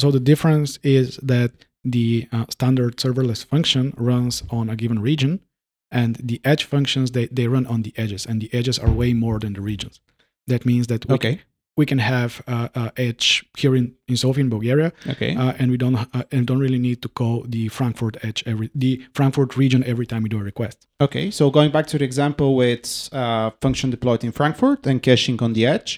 so the difference is that the uh, standard serverless function runs on a given region, and the edge functions they, they run on the edges, and the edges are way more than the regions. That means that we, Okay. we can have uh, uh, edge here in, in Sofia in Bulgaria, Okay. uh, and we don't uh, and don't really need to call the Frankfurt edge every the Frankfurt region every time we do a request. Okay, so going back to the example with uh, function deployed in Frankfurt and caching on the edge,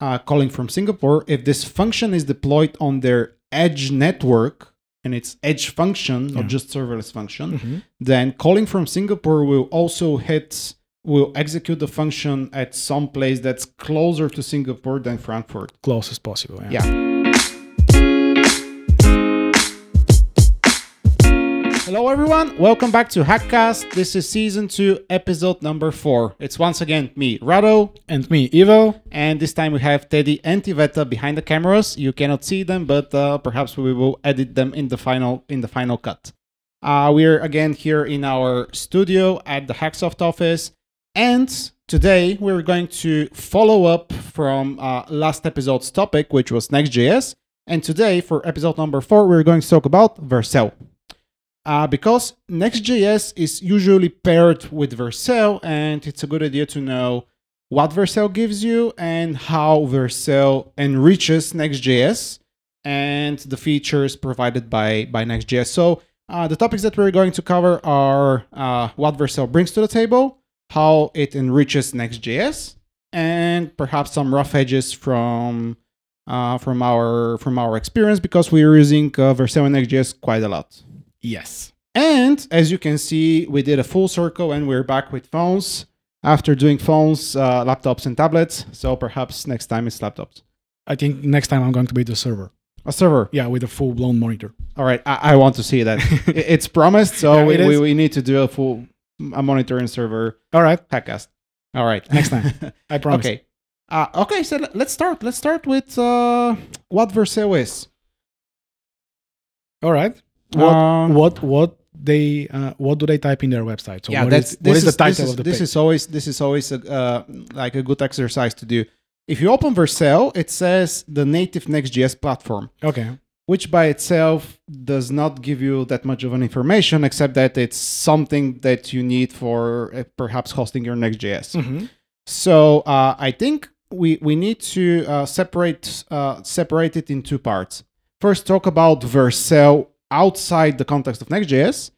uh, calling from Singapore, if this function is deployed on their edge network and it's edge function, not just serverless function, Mhm. then calling from Singapore will also hit will execute the function at some place that's closer to Singapore than Frankfurt. Close as possible. Yeah. Yeah. Hello, everyone. Welcome back to Hackcast. This is season two, episode number four. It's once again me, Rado, And me, Ivo. and this time we have Teddy and Tiveta behind the cameras. You cannot see them, but uh, perhaps we will edit them in the final in the final cut. Uh, we're again here in our studio at the Hacksoft office, and today we're going to follow up from uh, last episode's topic, which was Next.js. And today, for episode number four, we're going to talk about Vercel. Uh, because Next.js is usually paired with Vercel, and it's a good idea to know what Vercel gives you and how Vercel enriches Next.js and the features provided by, by Next.js. So, uh, the topics that we're going to cover are uh, what Vercel brings to the table, how it enriches Next.js, and perhaps some rough edges from uh, from our from our experience because we're using uh, Vercel and Next.js quite a lot. Yes. And as you can see, we did a full circle and we're back with phones. After doing phones, uh, laptops, and tablets. So perhaps next time it's laptops. I think next time I'm going to be the server. A server. Yeah, with a full blown monitor. All right. I, I want to see that. It's promised. So Yeah, we, we, we need to do a full a monitoring server All right. hackcast. All right. Next time. I promise. okay. Uh, okay. So let- let's start. Let's start with uh, what Vercel is. All right. What Um, what what they uh, what do they type in their website? So yeah, what that's is- this what is the this title is, of the this page? is always this is always a, uh, like a good exercise to do. If you open Vercel, it says the native Next.js platform, okay. which by itself does not give you that much of an information, except that it's something that you need for uh, perhaps hosting your Next.js. Mhm. So uh, I think we we need to uh, separate uh, separate it in two parts. First, talk about Vercel outside the context of Next.js,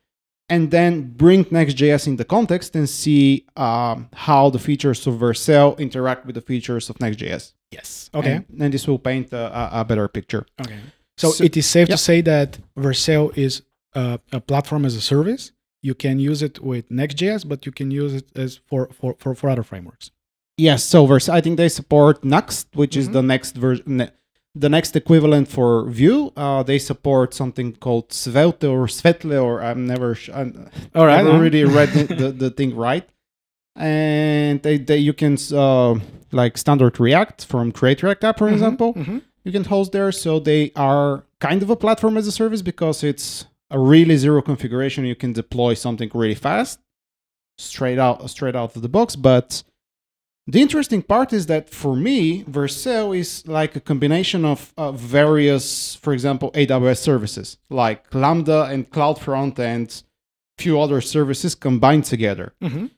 and then bring Next.js in the context and see um, how the features of Vercel interact with the features of Next.js. Yes. Okay. and, and this will paint a, a- a better picture. okay. So, so- it is safe yeah. to say that Vercel is uh, a platform as a service. You can use it with Next.js, but you can use it as for for for, for other frameworks. Yes, so Vercel, I think they support Nuxt, which is Mhm. the next version. The next equivalent for Vue, uh, they support something called Svelte or Svetle, or I'm never, I'm, All right. never uh, really read the, the, thing right. And they, they you can uh, like standard React from Create React app, for mhm, example, mhm. you can host there. So they are kind of a platform as a service because it's a really zero configuration. You can deploy something really fast, straight out straight out of the box. But the interesting part is that for me, Vercel is like a combination of uh, various, for example, AWS services like Lambda and CloudFront and few other services combined together. Mhm.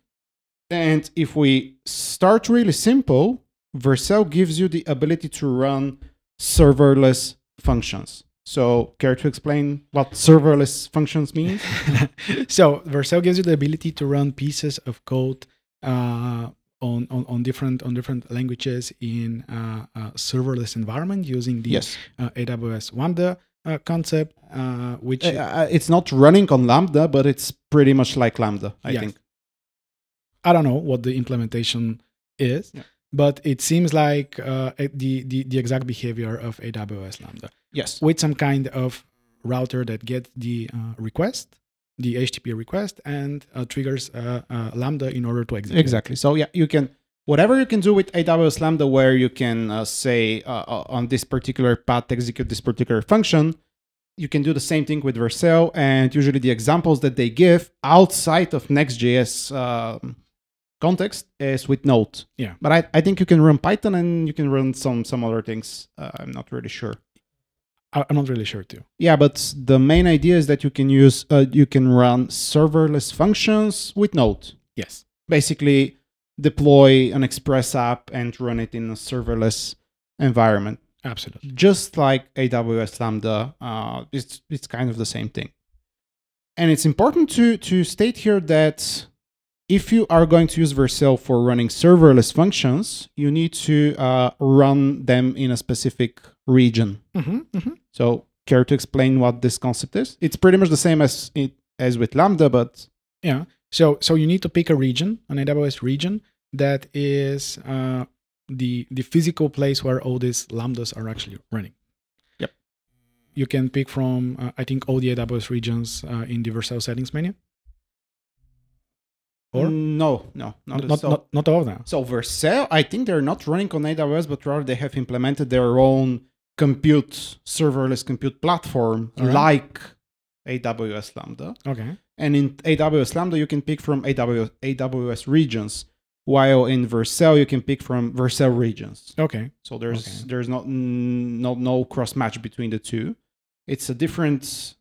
And if we start really simple, Vercel gives you the ability to run serverless functions. So, care to explain what serverless functions mean? so Vercel gives you the ability to run pieces of code uh, on, on on different on different languages in a serverless environment using the yes. uh, AWS Lambda uh, concept, uh, which it's not running on Lambda, but it's pretty much like Lambda, I Yes. think. I don't know what the implementation is, Yeah. but it seems like uh, the, the the exact behavior of AWS Lambda Yes. with some kind of router that gets the uh, request, the HTTP request, and uh, triggers uh, uh, Lambda in order to execute. Exactly. So, yeah, you can, whatever you can do with AWS Lambda, where you can uh, say uh, uh, on this particular path, execute this particular function, you can do the same thing with Vercel. And usually the examples that they give outside of Next.js um context is with Node. Yeah. But I, I think you can run Python and you can run some some other things. Uh, I'm not really sure. I'm not really sure too. Yeah, but the main idea is that you can use uh, you can run serverless functions with Node. Yes. Basically, deploy an Express app and run it in a serverless environment, Absolutely. just like AWS Lambda. Uh, it's it's kind of the same thing. And it's important to to state here that if you are going to use Vercel for running serverless functions, you need to uh, run them in a specific region. hmm hmm So, care to explain what this concept is? It's pretty much the same as it, as with Lambda, but Yeah. So so you need to pick a region, an AWS region that is uh, the the physical place where all these lambdas are actually running. Yep. You can pick from uh, I think all the AWS regions uh, in the Vercel settings menu. Or Mm, no, no, not, not, so. not not all of them. So Vercel, I think they're not running on AWS, but rather they have implemented their own compute serverless compute platform Alright. like AWS Lambda. Okay. And in AWS Lambda, you can pick from AWS, AWS regions, while in Vercel, you can pick from Vercel regions. Okay. So there's Okay. there's not no no cross match between the two. It's a different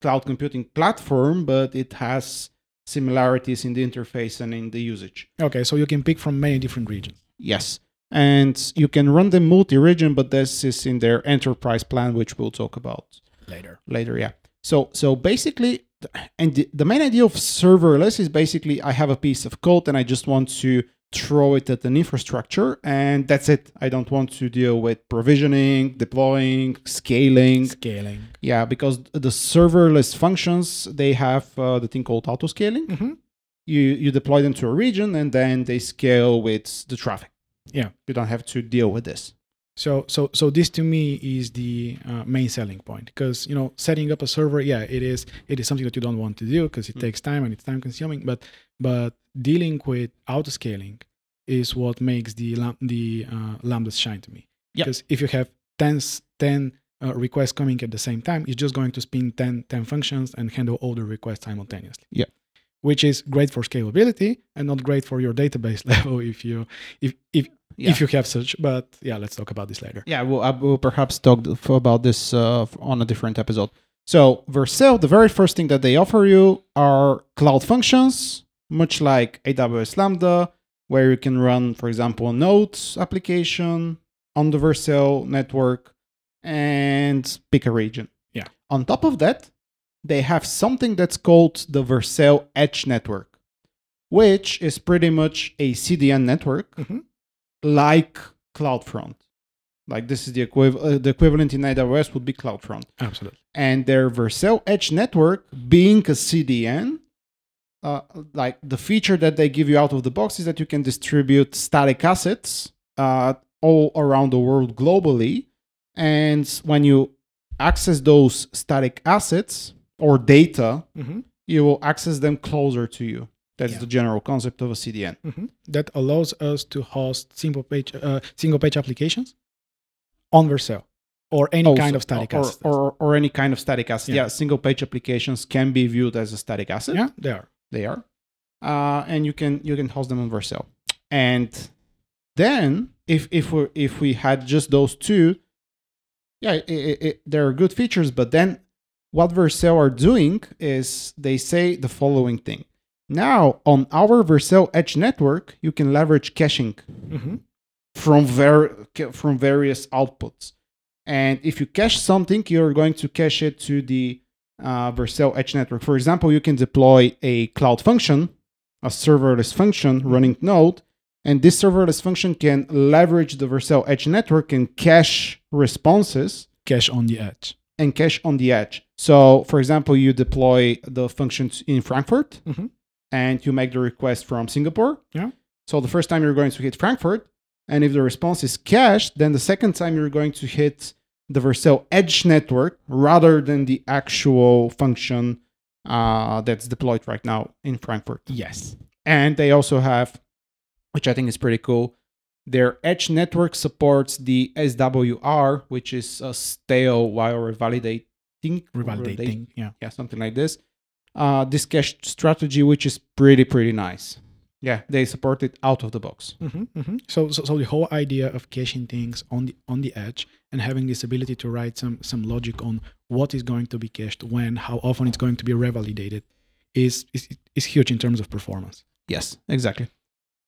cloud computing platform, but it has similarities in the interface and in the usage. Okay. So you can pick from many different regions. Yes. And you can run them multi-region, but this is in their enterprise plan, which we'll talk about Later. later. Yeah. So so basically, and the, the main idea of serverless is basically I have a piece of code and I just want to throw it at an infrastructure and that's it. I don't want to deal with provisioning, deploying, scaling. Scaling. Yeah, because the serverless functions they have uh, the thing called auto scaling. hmm You you deploy them to a region and then they scale with the traffic. Yeah. You don't have to deal with this. So so so this to me is the uh, main selling point because you know setting up a server, yeah, it is it is something that you don't want to do because it Mm. takes time and it's time consuming. But but dealing with auto scaling is what makes the the uh, lambdas shine to me. Yep. Because if you have 10, s- 10 uh, requests coming at the same time, it's just going to spin 10, 10 functions and handle all the requests simultaneously. Yeah. Which is great for scalability and not great for your database level if you if if Yeah. if you have such. But yeah, let's talk about this later. Yeah, we'll, I will perhaps talk about this uh, on a different episode. So, Vercel, the very first thing that they offer you are cloud functions, much like AWS Lambda, where you can run, for example, a Nodes application on the Vercel network and pick a region. Yeah. On top of that, they have something that's called the Vercel Edge Network, which is pretty much a CDN network Mhm. like CloudFront. Like this is the, equiv- uh, the equivalent in AWS would be CloudFront. Absolutely. And their Vercel Edge network, being a CDN, uh, like the feature that they give you out of the box is that you can distribute static assets uh, all around the world globally. And when you access those static assets or data, hmm you will access them closer to you. That's Yeah. the general concept of a CDN. hmm That allows us to host single page uh, single page applications on Vercel or any Oh, kind of static or, asset. or, or any kind of static asset. Yeah. Yeah. single page applications can be viewed as a static asset. yeah, they are. They are, uh, and you can you can host them on Vercel. And then if if we if we had just those two, yeah, it, it, it, there are good features. But then what Vercel are doing is they say the following thing. Now on our Vercel Edge network, you can leverage caching hmm from ver- from various outputs. And if you cache something, you're going to cache it to the uh, Vercel Edge network. For example, you can deploy a cloud function, a serverless function running Node, and this serverless function can leverage the Vercel Edge network and cache responses Cache on the edge. And cache on the edge. So, for example, you deploy the functions in Frankfurt Mhm. and you make the request from Singapore. Yeah. So, the first time you're going to hit Frankfurt, and if the response is cached, then the second time you're going to hit the Vercel edge network rather than the actual function uh, that's deployed right now in Frankfurt. Yes. And they also have, which I think is pretty cool, their edge network supports the SWR, which is a stale while revalidating. Revalidating. Yeah. Yeah, something like this. Uh, this cache strategy, which is pretty, pretty nice. Yeah, they support it out of the box. hmm hmm So, so, so the whole idea of caching things on the on the edge and having this ability to write some some logic on what is going to be cached, when, how often it's going to be revalidated, is is, is huge in terms of performance. Yes, exactly.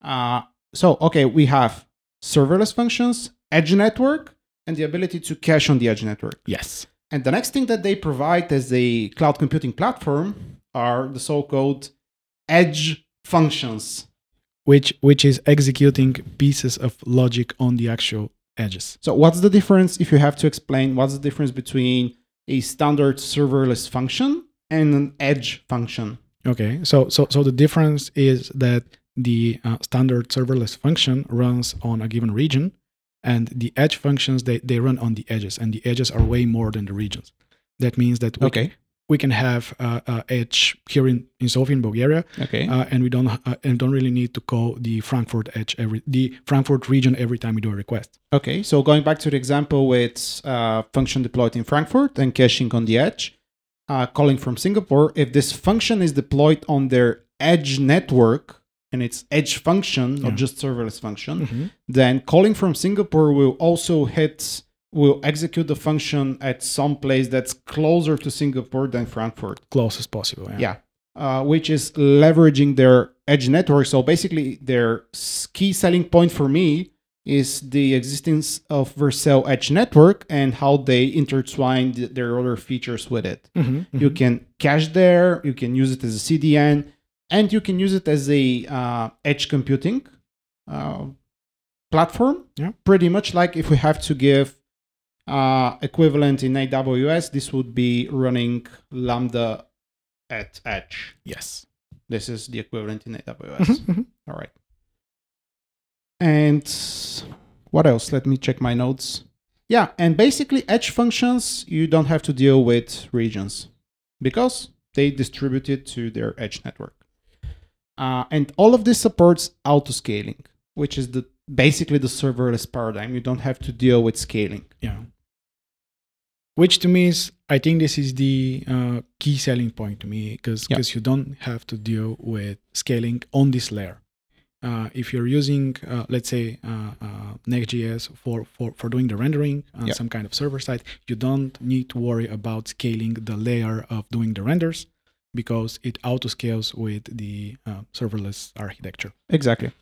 Uh, so, okay, we have serverless functions, edge network, and the ability to cache on the edge network. Yes. And the next thing that they provide as a cloud computing platform are the so-called edge functions. Which which is executing pieces of logic on the actual edges. So what's the difference if you have to explain what's the difference between a standard serverless function and an edge function? Okay. So so so the difference is that the uh, standard serverless function runs on a given region and the edge functions they, they run on the edges and the edges are way more than the regions that means that we, Okay. we can have uh, uh, edge here in, in Sofia in Bulgaria Okay. uh, and we don't uh, and don't really need to call the Frankfurt edge every the Frankfurt region every time we do a request Okay, so going back to the example with uh, function deployed in Frankfurt and caching on the edge, uh, calling from Singapore, if this function is deployed on their edge network and it's edge function, not just serverless function, then calling from Singapore will also hit, will execute the function at some place that's closer to Singapore than Frankfurt. close as possible yeah, Yeah. Uh, which is leveraging their edge network. So basically, their key selling point for me is the existence of Vercel Edge Network and how they intertwine th- their other features with it. Mhm, You mhm. can cache there, you can use it as a CDN, and you can use it as a uh, edge computing uh, platform. Yeah. Pretty much like if we have to give uh, equivalent in AWS, this would be running Lambda at edge. yes This is the equivalent in AWS. Mhm, mhm. All right. And what else? Let me check my notes. Yeah, and basically edge functions, you don't have to deal with regions because they distribute it to their edge network. Uh, and all of this supports autoscaling, which is the basically the serverless paradigm. You don't have to deal with scaling. Yeah. Which to me is, I think this is the uh, key selling point to me because Yeah. you don't have to deal with scaling on this layer. Uh, if you're using, uh, let's say, uh, uh, Next.js for, for, for doing the rendering on Yeah. some kind of server side, you don't need to worry about scaling the layer of doing the renders because it auto scales with the uh, serverless architecture. Exactly.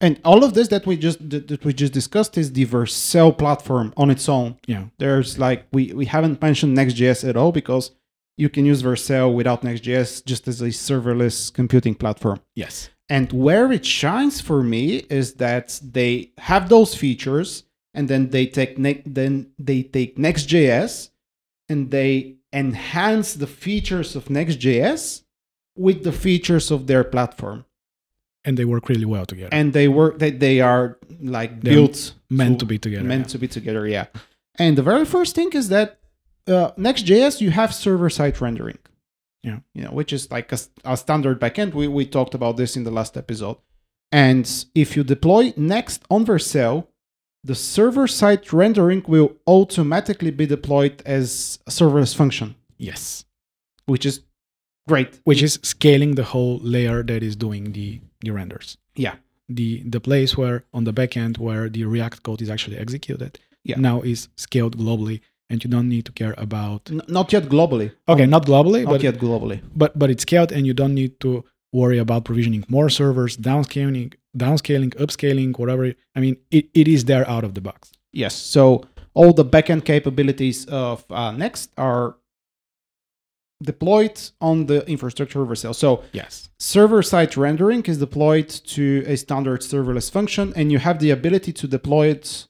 And all of this that we just that, that we just discussed is the Vercel platform on its own. Yeah. there's like we we haven't mentioned Next.js at all because you can use Vercel without Next.js just as a serverless computing platform. Yes. And where it shines for me is that they have those features and then they take ne- then they take Next.js and they enhance the features of Next.js with the features of their platform. And they work really well together. And they work they, they are like They're built meant to be together. meant yeah. to be together yeah and the very first thing is that uh, next.js you have server-side rendering Yeah. you know which is like a, a standard backend we, we talked about this in the last episode and if you deploy next on vercel the server-side rendering will automatically be deployed as a serverless function Yes. which is great which is scaling the whole layer that is doing the, the renders. yeah The the place where on the backend where the React code is actually executed Yeah. now is scaled globally and you don't need to care about N- not yet globally okay not globally not but yet globally but but it's scaled and you don't need to worry about provisioning more servers downscaling downscaling upscaling whatever i mean it, it is there out of the box Yes. So all the backend capabilities of uh, Next are deployed on the infrastructure of Vercel. So yes server-side rendering is deployed to a standard serverless function, and you have the ability to deploy it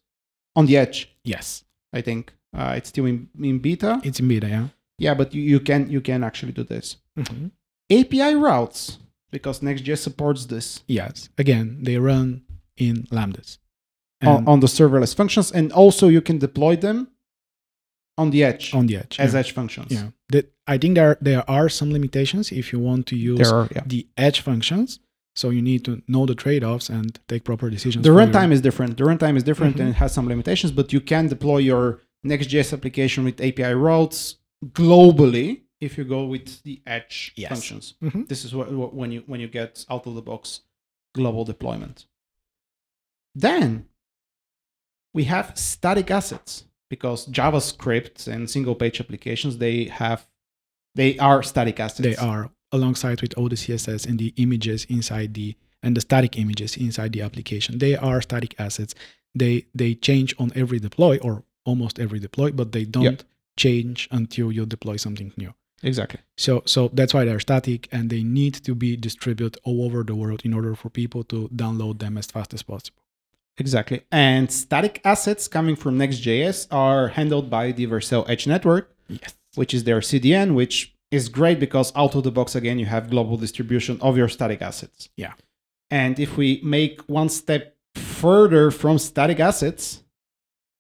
on the edge. yes I think uh, it's still in, in beta. it's in beta yeah Yeah, but you, you can you can actually do this. Mhm. API routes because Next.js supports this yes again they run in lambdas on, on the serverless functions, and also you can deploy them on the edge on the edge as yeah. edge functions. yeah that i think there there are some limitations if you want to use are yeah. the edge functions. So you need to know the trade-offs and take proper decisions. The for your- runtime is different. The runtime is different Mhm. and it has some limitations, but you can deploy your Next.js application with API routes globally if you go with the edge Yes. functions. Mhm. This is what, what when you when you get out of the box global deployment. Then we have static assets because JavaScript and single page applications they have they are static assets. They are alongside with all the CSS and the images inside the and the static images inside the application. They are static assets. They they change on every deploy or almost every deploy, but they don't Yep. change until you deploy something new. Exactly. So so that's why they're static and they need to be distributed all over the world in order for people to download them as fast as possible. Exactly. And static assets coming from Next.js are handled by the Vercel Edge Network, Yes. which is their CDN, which is great because out of the box, again, you have global distribution of your static assets. Yeah. And if we make one step further from static assets,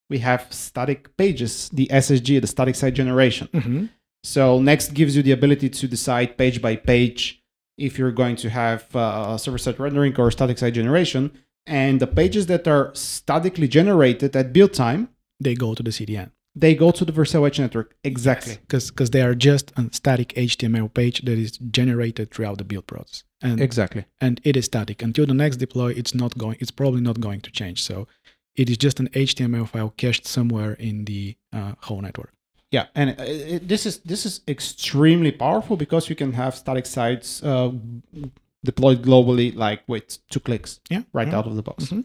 we have static pages, the SSG, the static site generation. hmm So Next gives you the ability to decide page by page if you're going to have uh, server-side rendering or static site generation. And the pages that are statically generated at build time, They go to the CDN. they go to the Vercel Edge network. Exactly. Because they are just a static HTML page that is generated throughout the build process. And Exactly. and it is static until the next deploy it's not going it's probably not going to change so it is just an html file cached somewhere in the uh, whole network Yeah, and uh, it, this is this is extremely powerful because you can have static sites uh, deployed globally, like with two clicks, yeah right yeah. out of the box. Mhm.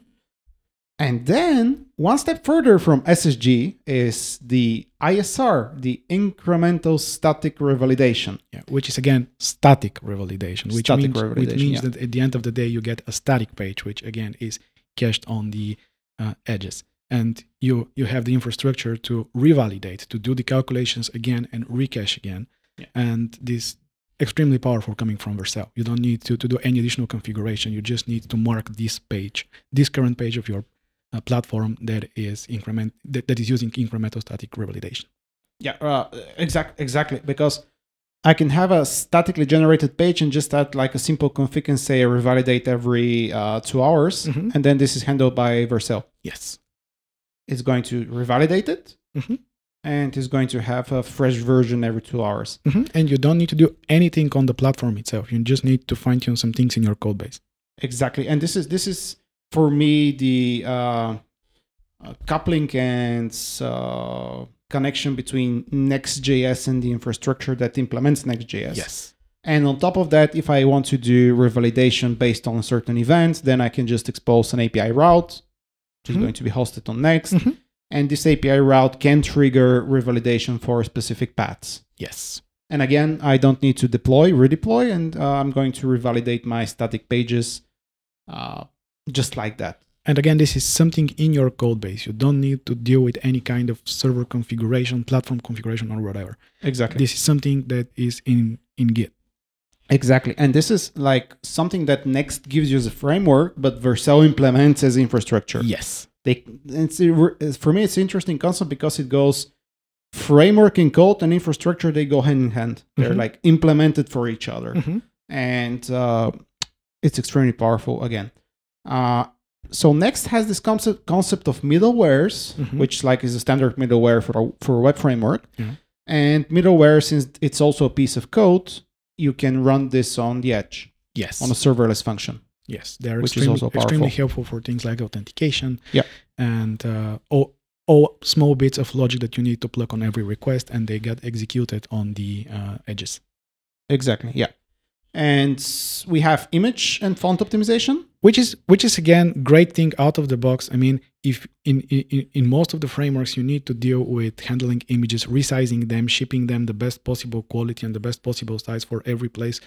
And then one step further from SSG is the ISR, the incremental static revalidation. yeah which is again static revalidation which Static means, which means yeah. that at the end of the day you get a static page which again is cached on the uh, edges and you you have the infrastructure to revalidate to do the calculations again and recache again Yeah. and this extremely powerful coming from Vercel. You don't need to, to do any additional configuration. You just need to mark this page, this current page of your uh, platform that is increment that, that is using incremental static revalidation. Yeah, uh, exact, exactly. Because I can have a statically generated page and just add like a simple config and say revalidate every uh, two hours, Mhm. and then this is handled by Vercel. Yes. It's going to revalidate it, Mhm. and it's going to have a fresh version every two hours. Mhm. And you don't need to do anything on the platform itself. You just need to fine tune some things in your code base. Exactly, and this is this is for me the uh, uh, coupling and uh, connection between Next.js and the infrastructure that implements Next.js. Yes. And on top of that, if I want to do revalidation based on a certain event, then I can just expose an API route, which is Mhm. going to be hosted on Next. Mhm. And this API route can trigger revalidation for specific paths. Yes. And again, I don't need to deploy, redeploy, and uh, I'm going to revalidate my static pages uh, just like that. And again, this is something in your code base. You don't need to deal with any kind of server configuration, platform configuration, or whatever. Exactly. This is something that is in in Git. Exactly. And this is like something that Next gives you as a framework, but Vercel implements as infrastructure. Yes. they it's for me it's an interesting concept because it goes framework in code and infrastructure they go hand in hand they're Mhm. like implemented for each other Mhm. and uh, it's extremely powerful again uh, so next has this concept concept of middlewares Mhm. which like is a standard middleware for for a web framework Yeah. and middleware since it's also a piece of code you can run this on the edge Yes. on a serverless function Yes, they're which is extremely, also extremely helpful for things like authentication. Yeah. And uh, all, all small bits of logic that you need to plug on every request, and they get executed on the uh, edges. exactly yeah and we have image and font optimization Which is which is again great thing out of the box. I mean, if in, in in most of the frameworks you need to deal with handling images, resizing them, shipping them the best possible quality and the best possible size for every place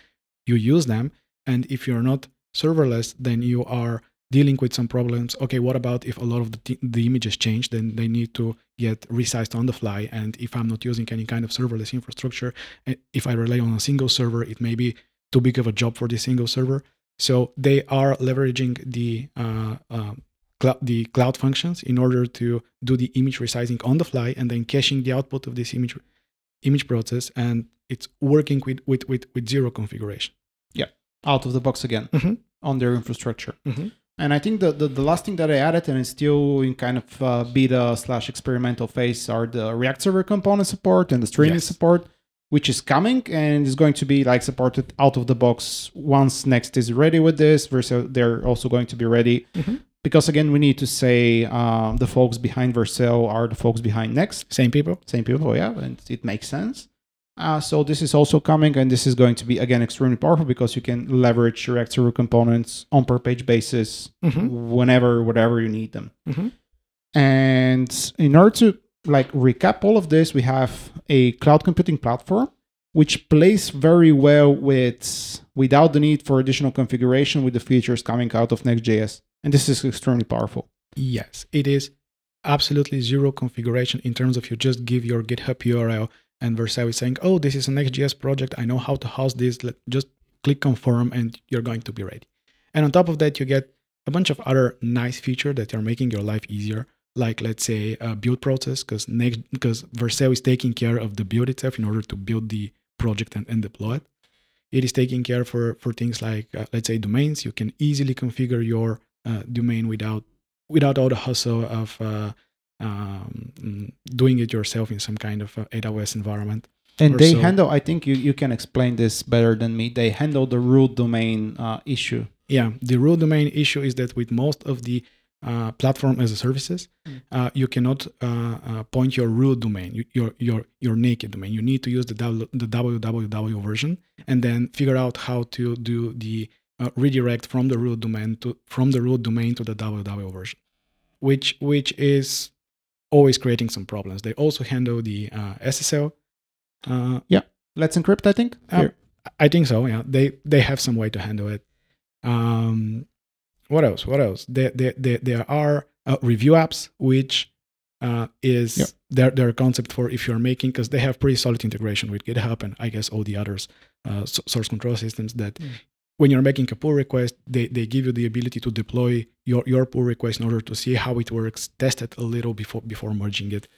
you use them. And if you're not serverless, then you are dealing with some problems. Okay, what about if a lot of the, t- the images change? Then they need to get resized on the fly. And if I'm not using any kind of serverless infrastructure, eh, if I rely on a single server, it may be too big of a job for the single server. So they are leveraging the uh, uh, cl- the cloud functions in order to do the image resizing on the fly and then caching the output of this image image process, and it's working with with with, with zero configuration. Yeah, out of the box again Mhm. on their infrastructure. Mhm. And I think the, the, the last thing that I added, and it's still in kind of uh, beta slash experimental phase, are the React Server component support and the streaming Yes. support. Which is coming and is going to be like supported out of the box once Next is ready with this. Vercel, they're also going to be ready. Mhm. Because again, we need to say uh, the folks behind Vercel are the folks behind Next. Same people. Same people, yeah, and it makes sense. Uh, so this is also coming, and this is going to be again extremely powerful because you can leverage your Xero components on per page basis Mhm. whenever, whatever you need them. Mhm. And in order to like recap all of this, we have a cloud computing platform which plays very well with without the need for additional configuration with the features coming out of Next.js. And this is extremely powerful. Yes, it is absolutely zero configuration in terms of you just give your GitHub URL and Vercel is saying, oh, this is a Next.js project. I know how to host this. Let, just click confirm and you're going to be ready. And on top of that, you get a bunch of other nice features that are making your life easier. Like let's say a build process, because next because Vercel is taking care of the build itself in order to build the project and, and deploy it. It is taking care for for things like uh, let's say domains. You can easily configure your uh, domain without without all the hustle of uh, um, doing it yourself in some kind of uh, AWS environment. And they so. handle, I think you, you can explain this better than me. They handle the root domain uh, issue. Yeah, the root domain issue is that with most of the uh, platform as a services, Mm. uh, you cannot uh, uh, point your root domain, you, your your your naked domain. You need to use the w, the www version and then figure out how to do the uh, redirect from the root domain to from the root domain to the www version, which which is always creating some problems. They also handle the uh, SSL. Uh, yeah Let's encrypt, I think. I think so. Yeah, they they have some way to handle it. Um, what else? What else? There there there, there are uh, review apps, which uh, is Yeah. their their concept for if you're making because they have pretty solid integration with GitHub and I guess all the others uh, source control systems that. Mm. When you're making a pull request, they, they give you the ability to deploy your, your pull request in order to see how it works, test it a little before before merging it,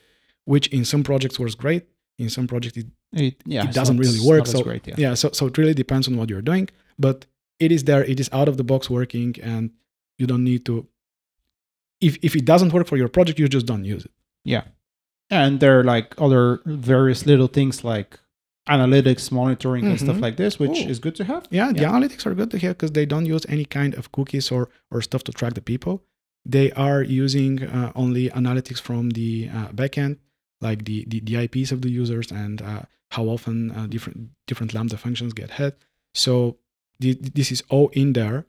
which in some projects works great. In some projects, it It, yeah, it doesn't really work, so- great, yeah. yeah so so it really depends on what you're doing but it is there it is out of the box working and you don't need to if if it doesn't work for your project you just don't use it yeah and there are like other various little things like analytics monitoring and stuff Mhm. like this which Oh. is good to have yeah, the Yeah. analytics are good to have because they don't use any kind of cookies or or stuff to track the people they are using uh, only analytics from the uh, backend like the, the the ips of the users and uh, how often uh, different different lambda functions get hit so this is all in there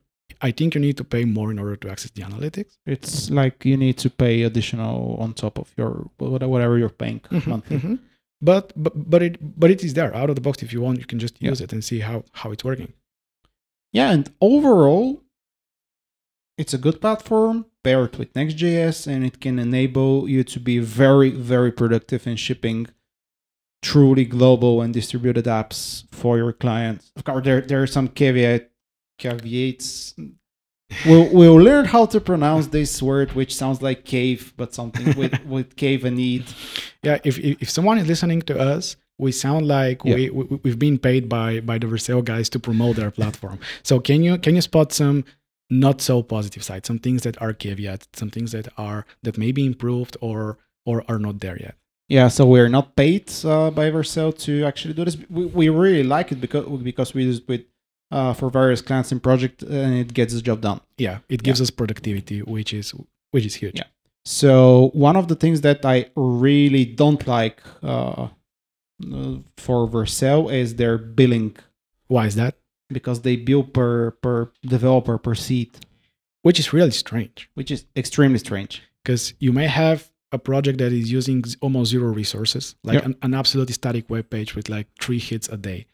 i think you need to pay more in order to access the analytics it's like you need to pay additional on top of your whatever you're paying Mhm, monthly mhm. But but but it but it is there out of the box. If you want, you can just Yeah. use it and see how how it's working. yeah and overall it's a good platform paired with next.js and it can enable you to be very very productive in shipping truly global and distributed apps for your clients of course there, there are some caveat caveats we'll, we'll learn how to pronounce this word which sounds like cave but something with, with cave and need Yeah, if if, if someone is listening to us, we sound like Yeah. we, we we've been paid by by the Vercel guys to promote their platform. So can you can you spot some not so positive sides, some things that are caveats, some things that are that may be improved or or are not there yet? Yeah, so we're not paid uh, by Vercel to actually do this. We, we really like it because because we use it with uh, for various clients and project and it gets the job done. Yeah, it gives us productivity, which is which is huge. Yeah. So one of the things that I really don't like uh, uh, for Vercel is their billing Why is that? because they bill per per developer per seat, Which is really strange. which is extremely strange. because you may have a project that is using almost zero resources, like Yeah. an, an absolutely static web page with like three hits a day.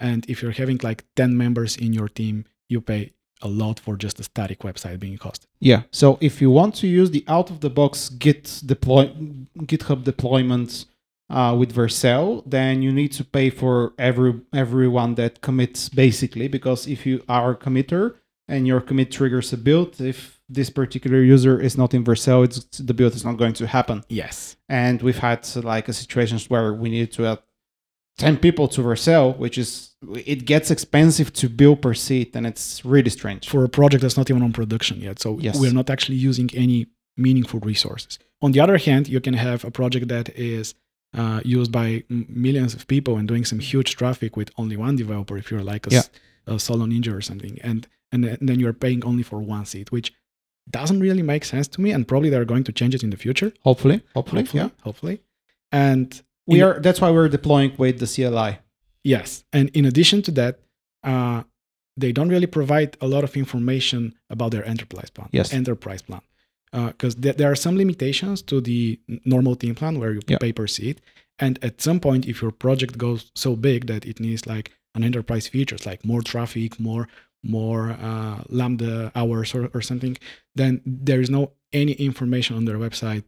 And if you're having like 10 members in your team, you pay a lot for just a static website being hosted. Yeah. So if you want to use the out of the box Git deploy GitHub deployments uh, with Vercel, then you need to pay for every everyone that commits basically because if you are a committer and your commit triggers a build, if this particular user is not in Vercel, it's, the build is not going to happen. Yes. And we've had like a situations where we needed to add 10 people to Vercel, which is it gets expensive to build per seat and it's really strange. For a project that's not even on production yet. So Yes. we're not actually using any meaningful resources. On the other hand, you can have a project that is uh, used by m- millions of people and doing some huge traffic with only one developer if you're like a, s- a solo ninja or something and and then- then you're paying only for one seat which doesn't really make sense to me and probably they're going to change it in the future Hopefully, hopefully, hopefully yeah. hopefully and We are. That's why we're deploying with the CLI. Yes, and in addition to that, uh, they don't really provide a lot of information about their enterprise plan. Yes. enterprise plan, because there there are some limitations to the normal team plan where you Yeah. pay per seat, and at some point, if your project goes so big that it needs like an enterprise features like more traffic, more more uh, lambda hours or, or something, then there is no any information on their website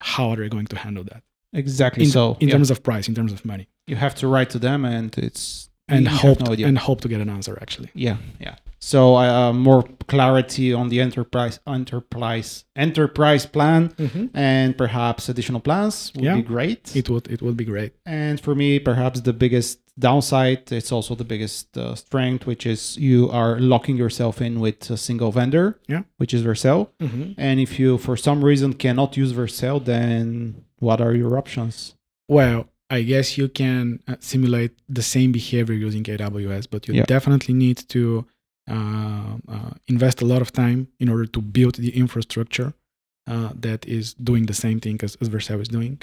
how are they going to handle that Exactly. in, so in yeah, terms of price, in terms of money, you have to write to them, and it's and you hope no and hope to get an answer actually. Yeah, yeah. So uh, more clarity on the enterprise enterprise enterprise plan and perhaps additional plans would Yeah. be great. It would it would be great. and for me, perhaps the biggest downside, it's also the biggest uh, strength, which is you are locking yourself in with a single vendor, Yeah. which is Vercel. Mm-hmm. And if you, for some reason, cannot use Vercel, then what are your options? Well, I guess you can uh, simulate the same behavior using AWS, but you Yeah. definitely need to uh, uh, invest a lot of time in order to build the infrastructure uh, that is doing the same thing as, as Vercel is doing.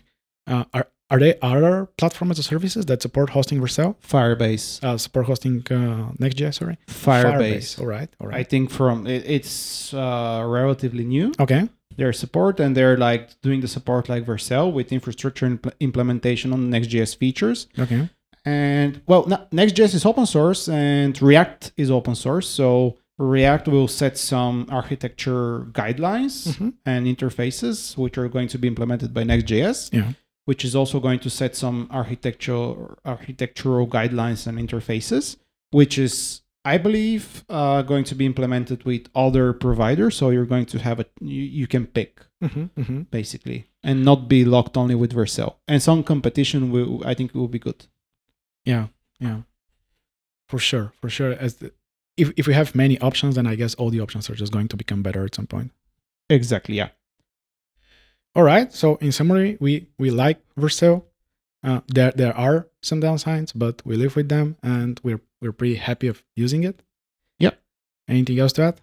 Uh, are are there other platform as a services that support hosting Vercel? Firebase. Uh, support hosting uh, Next.js, sorry. Firebase. All right, all I think from it, it's uh, relatively new. Okay. Their support and they're like doing the support like Vercel with infrastructure impl- implementation on Next.js features. Okay. And well, no- Next.js is open source and React is open source. So React will set some architecture guidelines Mhm. and interfaces, which are going to be implemented by Next.js, Yeah. which is also going to set some architectural architectural guidelines and interfaces, which is, I believe, uh, going to be implemented with other providers. So you're going to have a you, you can pick Mm-hmm. Mm-hmm. basically and not be locked only with Vercel. And some competition will, I think, will be good. Yeah, yeah, for sure, for sure. As the, if if we have many options, then I guess all the options are just going to become better at some point. Exactly. Yeah. All right. So in summary, we we like Vercel. Uh, there there are some downsides, but we live with them, and we're we're pretty happy of using it. Yep. Anything else to add?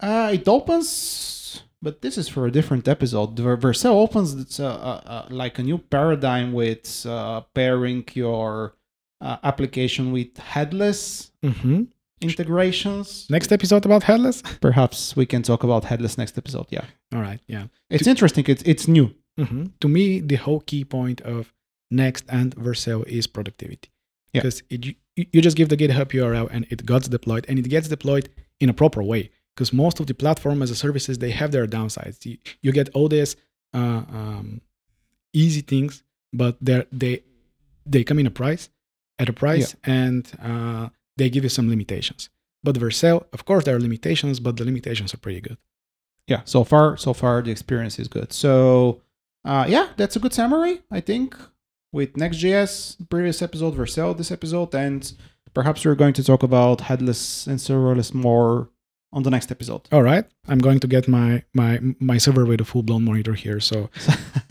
Uh, it opens, but this is for a different episode. Ver- Vercel opens it's, uh, uh, uh, like a new paradigm with uh, pairing your uh, application with headless Mm-hmm. integrations. Next episode about headless. Perhaps we can talk about headless next episode. Yeah, All right. Yeah. it's interesting. It's it's new. hmm To me, the whole key point of Next and Vercel is productivity. Yeah. Because it, you, you just give the GitHub URL and it gets deployed, and it gets deployed in a proper way. Because most of the platform as a services they have their downsides. You, you get all these uh, um, easy things, but they they they come in a price at a price, and uh, they give you some limitations. But Vercel, of course, there are limitations, but the limitations are pretty good. Yeah. So far, so far the experience is good. So, uh, yeah, that's a good summary. I think with Next.js, previous episode, Vercel, this episode, and perhaps we're going to talk about headless and serverless more on the next episode. All right, I'm going to get my my my server with a full blown monitor here. So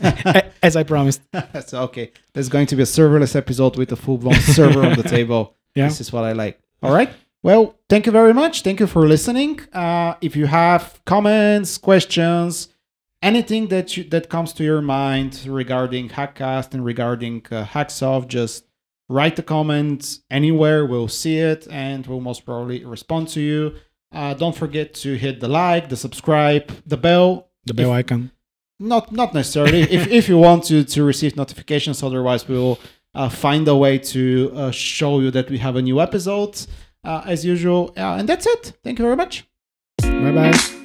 as I promised, so okay, there's going to be a serverless episode with a full blown server on the table. Yeah. This is what I like. All right. Well, thank you very much. Thank you for listening. Uh, if you have comments, questions, anything that you, that comes to your mind regarding Hackcast and regarding uh, Hacksoft, just write the comment anywhere. We'll see it and we'll most probably respond to you. Uh, don't forget to hit the like, the subscribe, the bell. the bell If- icon. not not necessarily if, if you want to to receive notifications otherwise we will uh, find a way to uh, show you that we have a new episode uh, as usual uh, and that's it thank you very much Bye bye.